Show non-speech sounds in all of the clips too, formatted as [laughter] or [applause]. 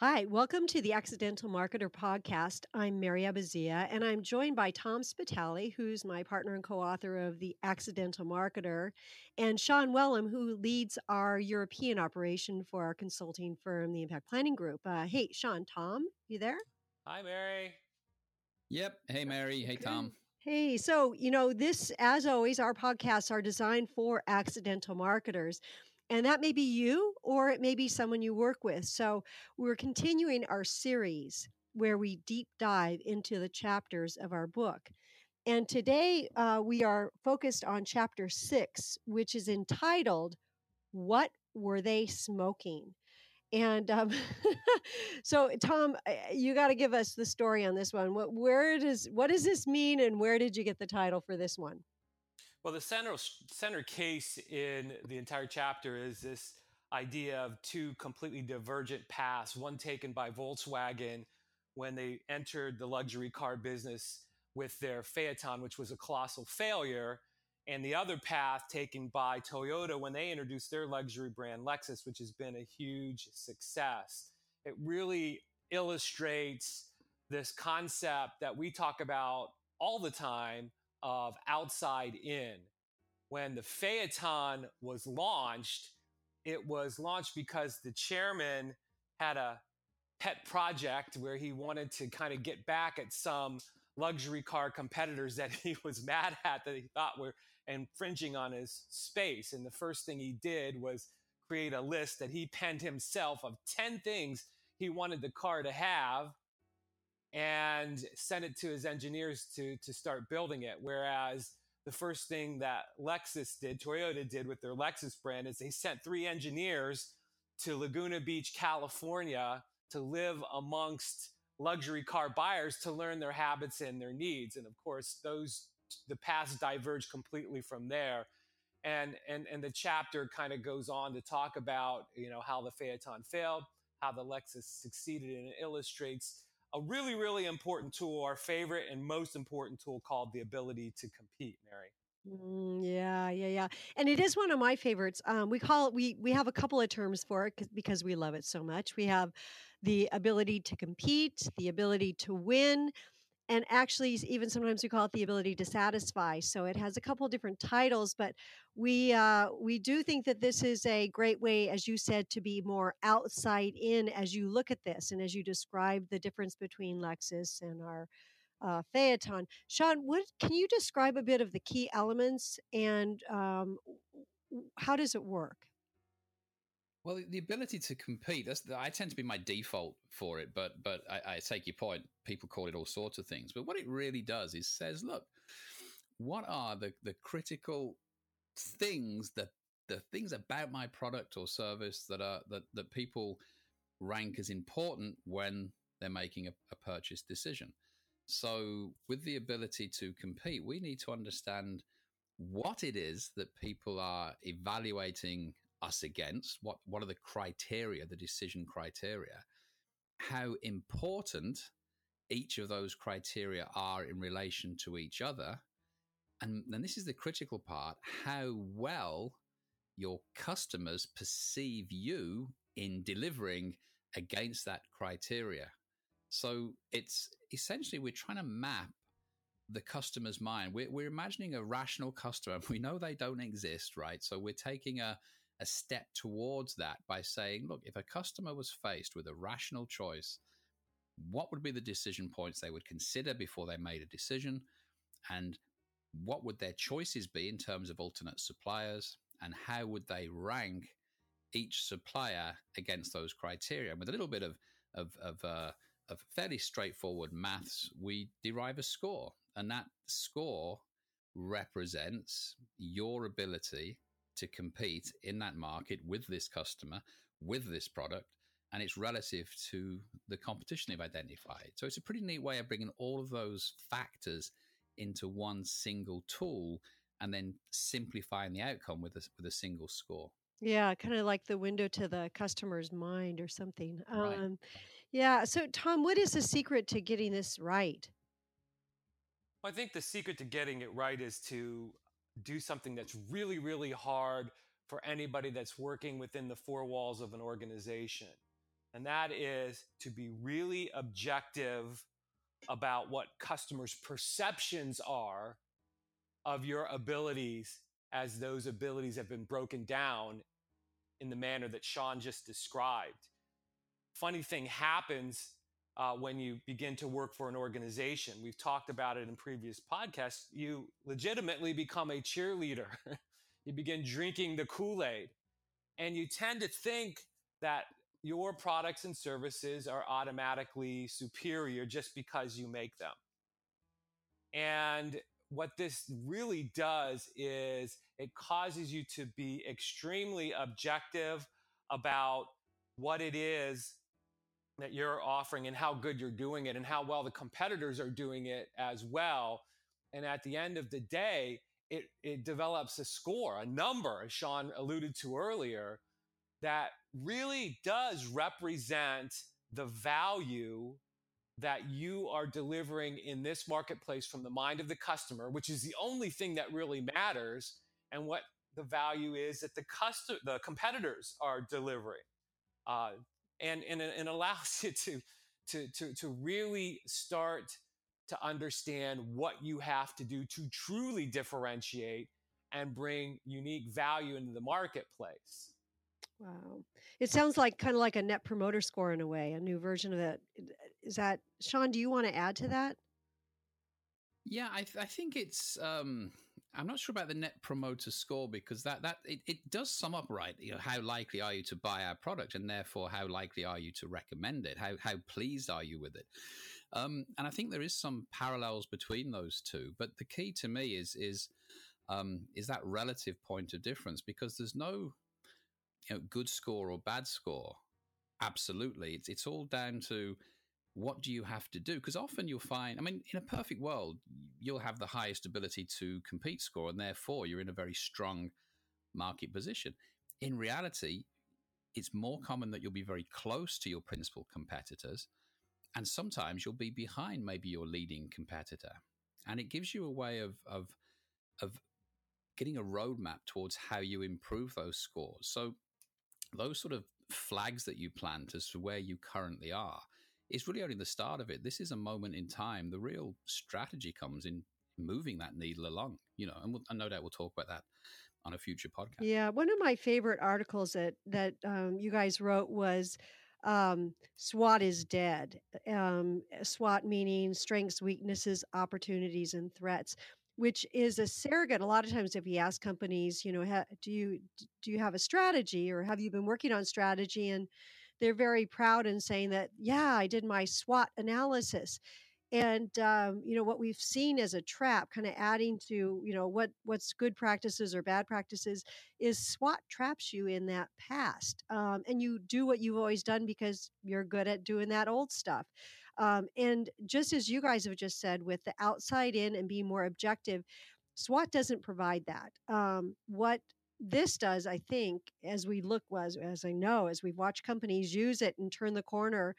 Hi, welcome to the Accidental Marketer podcast. I'm Mary Abbazia, and I'm joined by Tom Spitale, who's my partner and co author of The Accidental Marketer, and Sean Wellham, who leads our European operation for our consulting firm, the Impact Planning Group. Uh, hey, Sean, Tom, you there? Hi, Mary. Yep. Hey, Mary. Hey, Tom. Hey, so, you know, this, as always, our podcasts are designed for accidental marketers. And that may be you or it may be someone you work with. So we're continuing our series where we deep dive into the chapters of our book. And today uh, we are focused on chapter six, which is entitled, What Were They Smoking? And um, [laughs] so, Tom, you got to give us the story on this one. What, where does what does this mean, and where did you get the title for this one? Well, the center, center case in the entire chapter is this idea of two completely divergent paths, one taken by Volkswagen when they entered the luxury car business with their Phaeton, which was a colossal failure, and the other path taken by Toyota when they introduced their luxury brand Lexus, which has been a huge success. It really illustrates this concept that we talk about all the time of outside in. When the Phaeton was launched, it was launched because the chairman had a pet project where he wanted to kind of get back at some luxury car competitors that [laughs] he was mad at that he thought were infringing on his space. And the first thing he did was create a list that he penned himself of 10 things he wanted the car to have and sent it to his engineers to to start building it. Whereas the first thing that Lexus did, Toyota did with their Lexus brand, is they sent three engineers to Laguna Beach, California, to live amongst luxury car buyers to learn their habits and their needs. And of course, those the paths diverge completely from there. And and and the chapter kind of goes on to talk about you know how the Phaeton failed, how the Lexus succeeded, and it illustrates a really, really important tool, our favorite and most important tool called the ability to compete, Mary. Mm, yeah, yeah, yeah, and it is one of my favorites. Um, we call it we we have a couple of terms for it because we love it so much. We have the ability to compete, the ability to win, and actually even sometimes we call it the ability to satisfy so it has a couple different titles but we uh, we do think that this is a great way as you said to be more outside in as you look at this and as you describe the difference between lexus and our uh, phaeton. Sean what can you describe a bit of the key elements and um, how does it work well, the ability to compete, that's I tend to be my default for it, but but I, I, take your point. People call it all sorts of things. But what it really does is says, look, what are the, the critical things that the things about my product or service that are that, that people rank as important when they're making a, a purchase decision. So with the ability to compete, we need to understand what it is that people are evaluating us against? What what are the criteria, the decision criteria? How important each of those criteria are in relation to each other? And then this is the critical part, how well your customers perceive you in delivering against that criteria. So it's essentially we're trying to map the customer's mind. We're, we're imagining a rational customer. [laughs] We know they don't exist, right? So we're taking a, a step towards that by saying, look, if a customer was faced with a rational choice, what would be the decision points they would consider before they made a decision? And what would their choices be in terms of alternate suppliers? And how would they rank each supplier against those criteria? And with a little bit of, of, of, uh, of fairly straightforward maths, we derive a score. And that score represents your ability to compete in that market with this customer, with this product, and it's relative to the competition they've identified. So it's a pretty neat way of bringing all of those factors into one single tool and then simplifying the outcome with a, with a single score. Yeah, kind of like the window to the customer's mind or something. Right. Um, yeah. So, Tom, what is the secret to getting this right? Well, I think the secret to getting it right is to do something that's really, really hard for anybody that's working within the four walls of an organization. and that is to be really objective about what customers' perceptions are of your abilities as those abilities have been broken down in the manner that Sean just described. Funny thing happens uh, when you begin to work for an organization. We've talked about it in previous podcasts. You legitimately become a cheerleader. [laughs] you begin drinking the Kool Aid. And you tend to think that your products and services are automatically superior just because you make them. And what this really does is it causes you to be extremely objective about what it is that you're offering and how good you're doing it and how well the competitors are doing it as well. And at the end of the day, it, it develops a score, a number, as Sean alluded to earlier, that really does represent the value that you are delivering in this marketplace from the mind of the customer, which is the only thing that really matters, and what the value is that the customer, the competitors are delivering. Uh, and, and, and allows [laughs] you to, to, to, to really start to understand what you have to do to truly differentiate and bring unique value into the marketplace. Wow. It sounds like kind of like a net promoter score in a way, a new version of that. Is that, Sean, do you want to add to that? Yeah, I, th- I think it's. Um, I'm not sure about the net promoter score because that that it, it does sum up right. You know, how likely are you to buy our product, and therefore how likely are you to recommend it? How how pleased are you with it? Um, and I think there is some parallels between those two. But the key to me is is um, is that relative point of difference because there's no you know good score or bad score. Absolutely, it's it's all down to what do you have to do? Because often you'll find, I mean, in a perfect world, you'll have the highest ability to compete score, and therefore you're in a very strong market position. In reality, it's more common that you'll be very close to your principal competitors, and sometimes you'll be behind maybe your leading competitor. And it gives you a way of, of, of getting a roadmap towards how you improve those scores. So, those sort of flags that you plant as to where you currently are it's really only the start of it. This is a moment in time. The real strategy comes in moving that needle along, you know, and, we'll, and no doubt we'll talk about that on a future podcast. Yeah, one of my favorite articles that that um, you guys wrote was um, SWOT is dead. Um, SWOT meaning strengths, weaknesses, opportunities, and threats, which is a surrogate. A lot of times, if you ask companies, you know, ha, do you do you have a strategy or have you been working on strategy and they're very proud in saying that, yeah, I did my SWOT analysis. And um, you know what we've seen as a trap, kind of adding to you know what what's good practices or bad practices, is SWOT traps you in that past, um, and you do what you've always done because you're good at doing that old stuff. Um, and just as you guys have just said, with the outside in and being more objective, SWOT doesn't provide that. Um, what this does, I think, as we look, as, as I know, as we've watched companies use it and turn the corner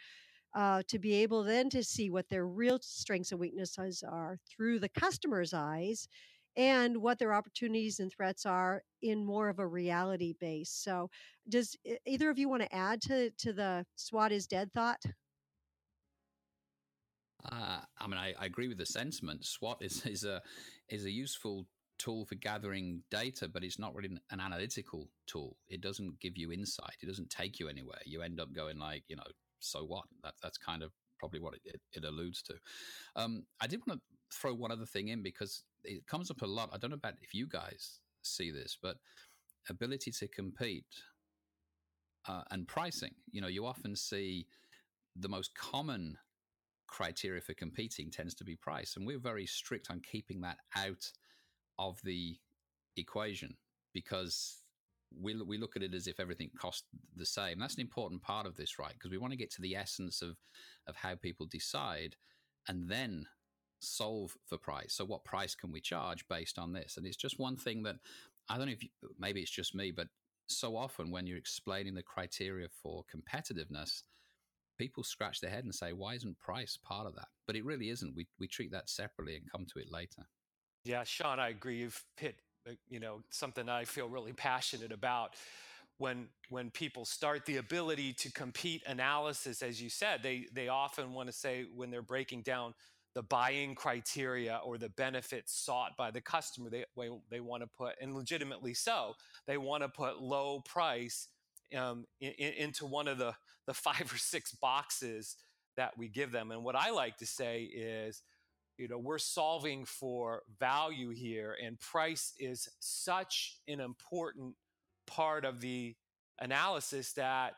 uh, to be able then to see what their real strengths and weaknesses are through the customer's eyes and what their opportunities and threats are in more of a reality base. So, does either of you want to add to, to the SWOT is dead thought? Uh, I mean, I, I, agree with the sentiment. SWOT is, is a is a useful tool for gathering data, but it's not really an analytical tool. It doesn't give you insight. It doesn't take you anywhere. You end up going like, you know, so what? That, that's kind of probably what it, it, it alludes to. Um, I did want to throw one other thing in because it comes up a lot. I don't know about if you guys see this, but ability to compete uh, and pricing. You know, you often see the most common criteria for competing tends to be price, and we're very strict on keeping that out of the equation because we, we look at it as if everything costs the same. That's an important part of this, right? Because we want to get to the essence of, of how people decide and then solve for price. So, what price can we charge based on this? And it's just one thing that I don't know if you, maybe it's just me, but so often when you're explaining the criteria for competitiveness, people scratch their head and say, why isn't price part of that? But it really isn't. We, we treat that separately and come to it later. Yeah, Sean, I agree. You've hit, uh, you know, something I feel really passionate about. when when people start the ability to compete analysis as you said they they often want to say when they're breaking down the buying criteria or the benefits sought by the customer they they want to put and legitimately so they want to put low price um, in, into one of the the [laughs] five or six boxes that we give them and what i like to say is you know we're solving for value here and price is such an important part of the analysis that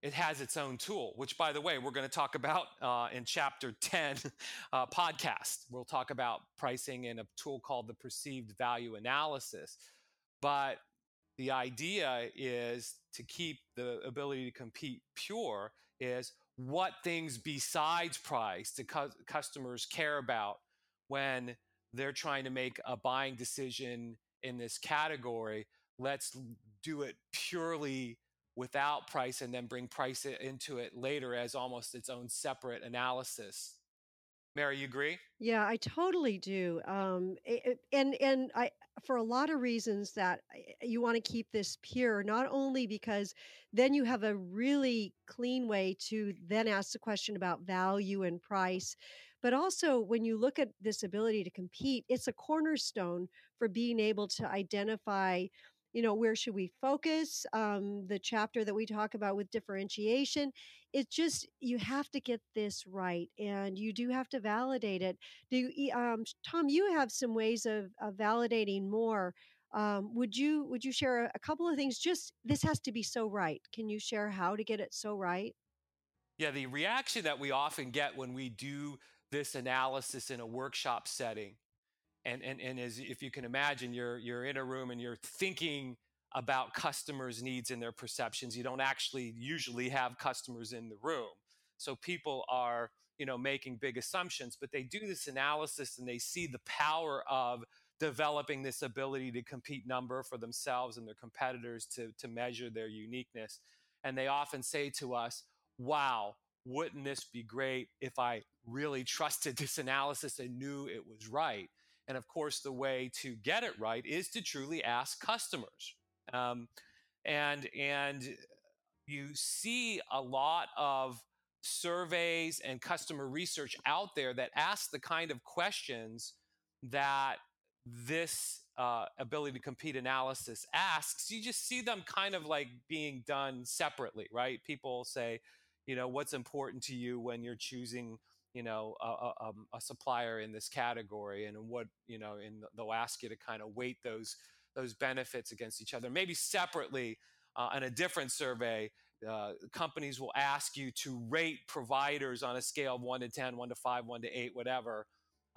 it has its own tool, which, by the way, we're going to talk about uh, in chapter 10 [laughs] uh, podcast. We'll talk about pricing in a tool called the perceived value analysis. But the idea is to keep the ability to compete pure is what things besides price do cu- customers care about when they're trying to make a buying decision in this category let's do it purely without price and then bring price into it later as almost its own separate analysis. Mary, you agree? Yeah, I totally do. Um, it, and and I for a lot of reasons that eh, eh, you want to keep this pure, not only because then you have a really clean way to then ask the question about value and price, but also when you look at this ability to compete, it's a cornerstone for being able to identify you know where should we focus um, the chapter that we talk about with differentiation it's just you have to get this right and you do have to validate it. Do you, um, tom you have some ways of, of validating more um, would you would you share a, a couple of things? Just this has to be so right. Can you share how to get it so right? Yeah the reaction that we often get when we do this analysis in a workshop setting and and and as if you can imagine you're you're in a room and you're thinking about customers needs and their perceptions. You don't actually usually have customers in the room. So people are you know making big assumptions but they do this analysis and they see the power of developing this ability to compete number for themselves and their competitors to to measure their uniqueness. And they often say to us wow wouldn't this be great if i really trusted this analysis and knew it was right and of course, the way to get it right is to truly ask customers. Um, and and you see a lot of surveys and customer research out there that ask the kind of questions that this uh, ability to compete analysis asks. You just see them kind of like being done separately, right? People say, you know, what's important to you when you're choosing you know a, a, um, a, supplier in this category and what you know and they'll ask you to kind of weight those those benefits against each other maybe separately uh, in a different survey uh, companies will ask you to rate providers on a scale of 1 to 10 1 to 5 1 to 8 whatever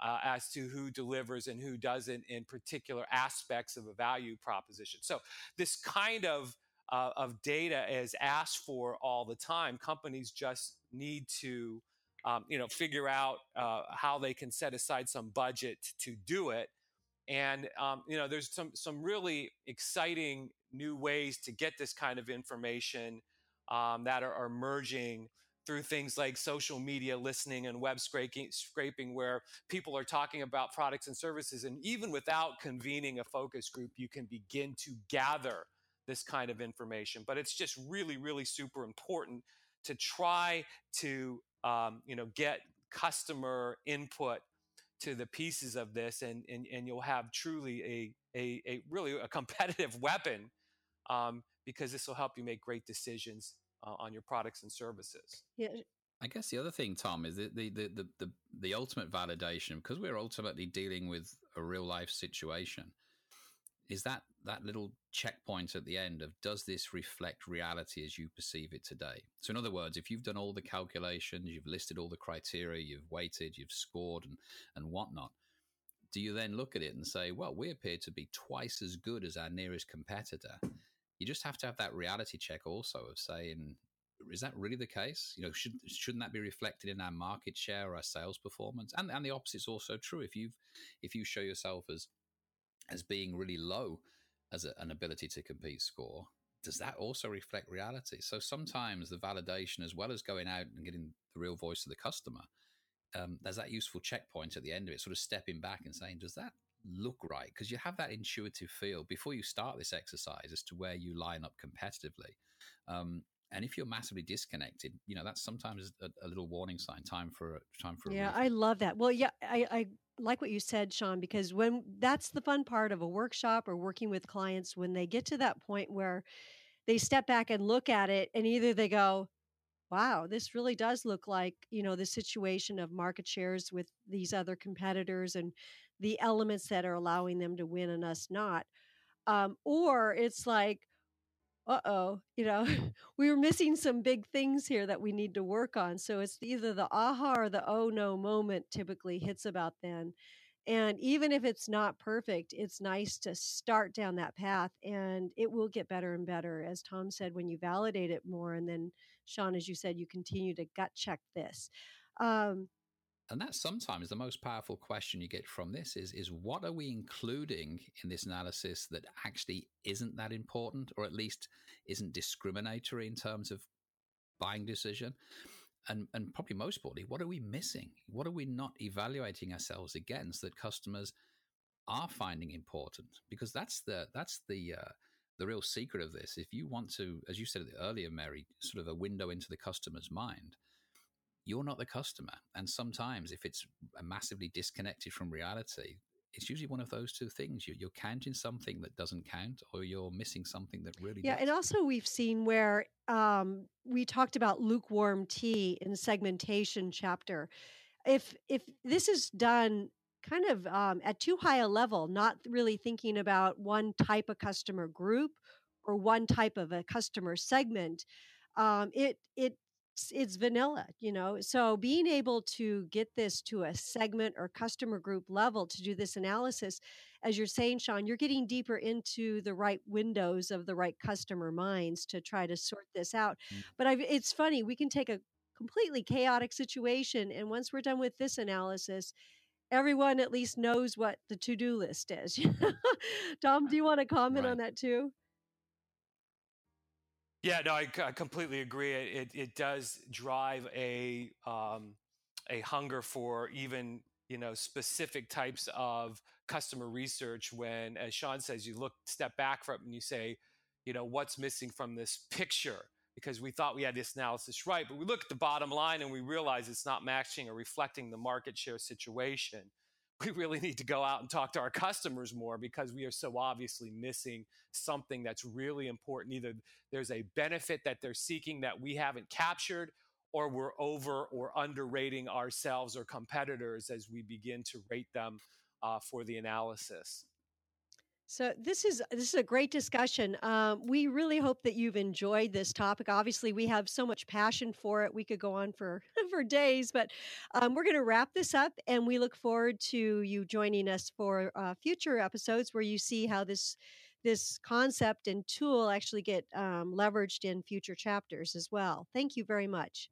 uh, as to who delivers and who doesn't in particular aspects of a value proposition. So this kind of uh, of data is asked for all the time. Companies just need to um, you know, figure out uh, how they can set aside some budget to do it. And um, you know, there's some some really exciting new ways to get this kind of information um, that are, are emerging through things like social media listening and web scraping, scraping, where people are talking about products and services. And even without convening a focus group, you can begin to gather this kind of information. But it's just really, really super important to try to um, you know, get customer input to the pieces of this, and and, and you'll have truly a a, a really a competitive [laughs] weapon um, because this will help you make great decisions uh, on your products and services. Yeah. I guess the other thing, Tom, is the the, the the the the ultimate validation because we're ultimately dealing with a real life situation is that that little checkpoint at the end of does this reflect reality as you perceive it today so in other words if you've done all the calculations you've listed all the criteria you've weighted you've scored and and whatnot do you then look at it and say well we appear to be twice as good as our nearest competitor you just have to have that reality check also of saying is that really the case? You know, should shouldn't that be reflected in our market share or our sales performance? And and the opposite is also true. If you if you show yourself as as being really low as a, an ability to compete score, does that also reflect reality? So sometimes the validation, as well as going out and getting the real voice of the customer, um, there's that useful checkpoint at the end of it, sort of stepping back and saying, does that look right because you have that intuitive feel before you start this exercise as to where you line up competitively. Um, and if you're massively disconnected, you know that's sometimes a, a little warning sign. Time for time for. Yeah, I love that. Well, yeah, I, I like what you said, Sean, because when that's the fun part of a workshop or working with clients when they get to that point where they step back and look at it, and either they go, wow, this really does look like, you know, the situation of market shares with these other competitors and the elements that are allowing them to win and us not. Um, or it's like, uh oh, you know, [laughs] we were missing some big things here that we need to work on. So it's either the aha or the oh no moment typically hits about then. And even if it's not perfect, it's nice to start down that path and it will get better and better. As Tom said, when you validate it more, and then Sean, as you said, you continue to gut check this. Um, and that's sometimes the most powerful question you get from this is is what are we including in this analysis that actually isn't that important or at least isn't discriminatory in terms of buying decision? And and probably most importantly what are we missing? What are we not evaluating ourselves against that customers are finding important? Because that's the that's the uh, the real secret of this. If you want to as you said earlier mary sort of a window into the customer's mind you're not the customer. And sometimes, if it's massively disconnected from reality, it's usually one of those two things. You're, you're counting something that doesn't count, or you're missing something that really. Yeah, does. and also we've seen where um, we talked about lukewarm tea in segmentation chapter. If if this is done kind of um, at too high a level, not really thinking about one type of customer group or one type of a customer segment, um, it it it's vanilla, you know. So being able to get this to a segment or customer group level to do this analysis, as you're saying, Sean, you're getting deeper into the right windows of the right customer minds to try to sort this out. Mm. But I've, it's funny, we can take a completely chaotic situation, and once we're done with this analysis, everyone at least knows what the to-do list is. [laughs] Tom, do you want to comment right. on that too? Yeah, no, I, I completely agree. It, it does drive a um, a hunger for even you know specific types of customer research. When, as Sean says, you look step back from it and you say, you know, what's missing from this picture? Because we thought we had this analysis right, but we look at the bottom line and we realize it's not matching or reflecting the market share situation we really need to go out and talk to our customers more because we are so obviously missing something that's really important. Either there's a benefit that they're seeking that we haven't captured, or we're over or underrating ourselves or competitors as we begin to rate them uh, for the analysis. So this is this is a great discussion. Um, we really hope that you've enjoyed this topic. Obviously, we have so much passion for it. We could go on for [laughs] for days, but um, we're going to wrap this up, and we look forward to you joining us for uh, future episodes where you see how this this concept and tool actually get um, leveraged in future chapters as well. Thank you very much.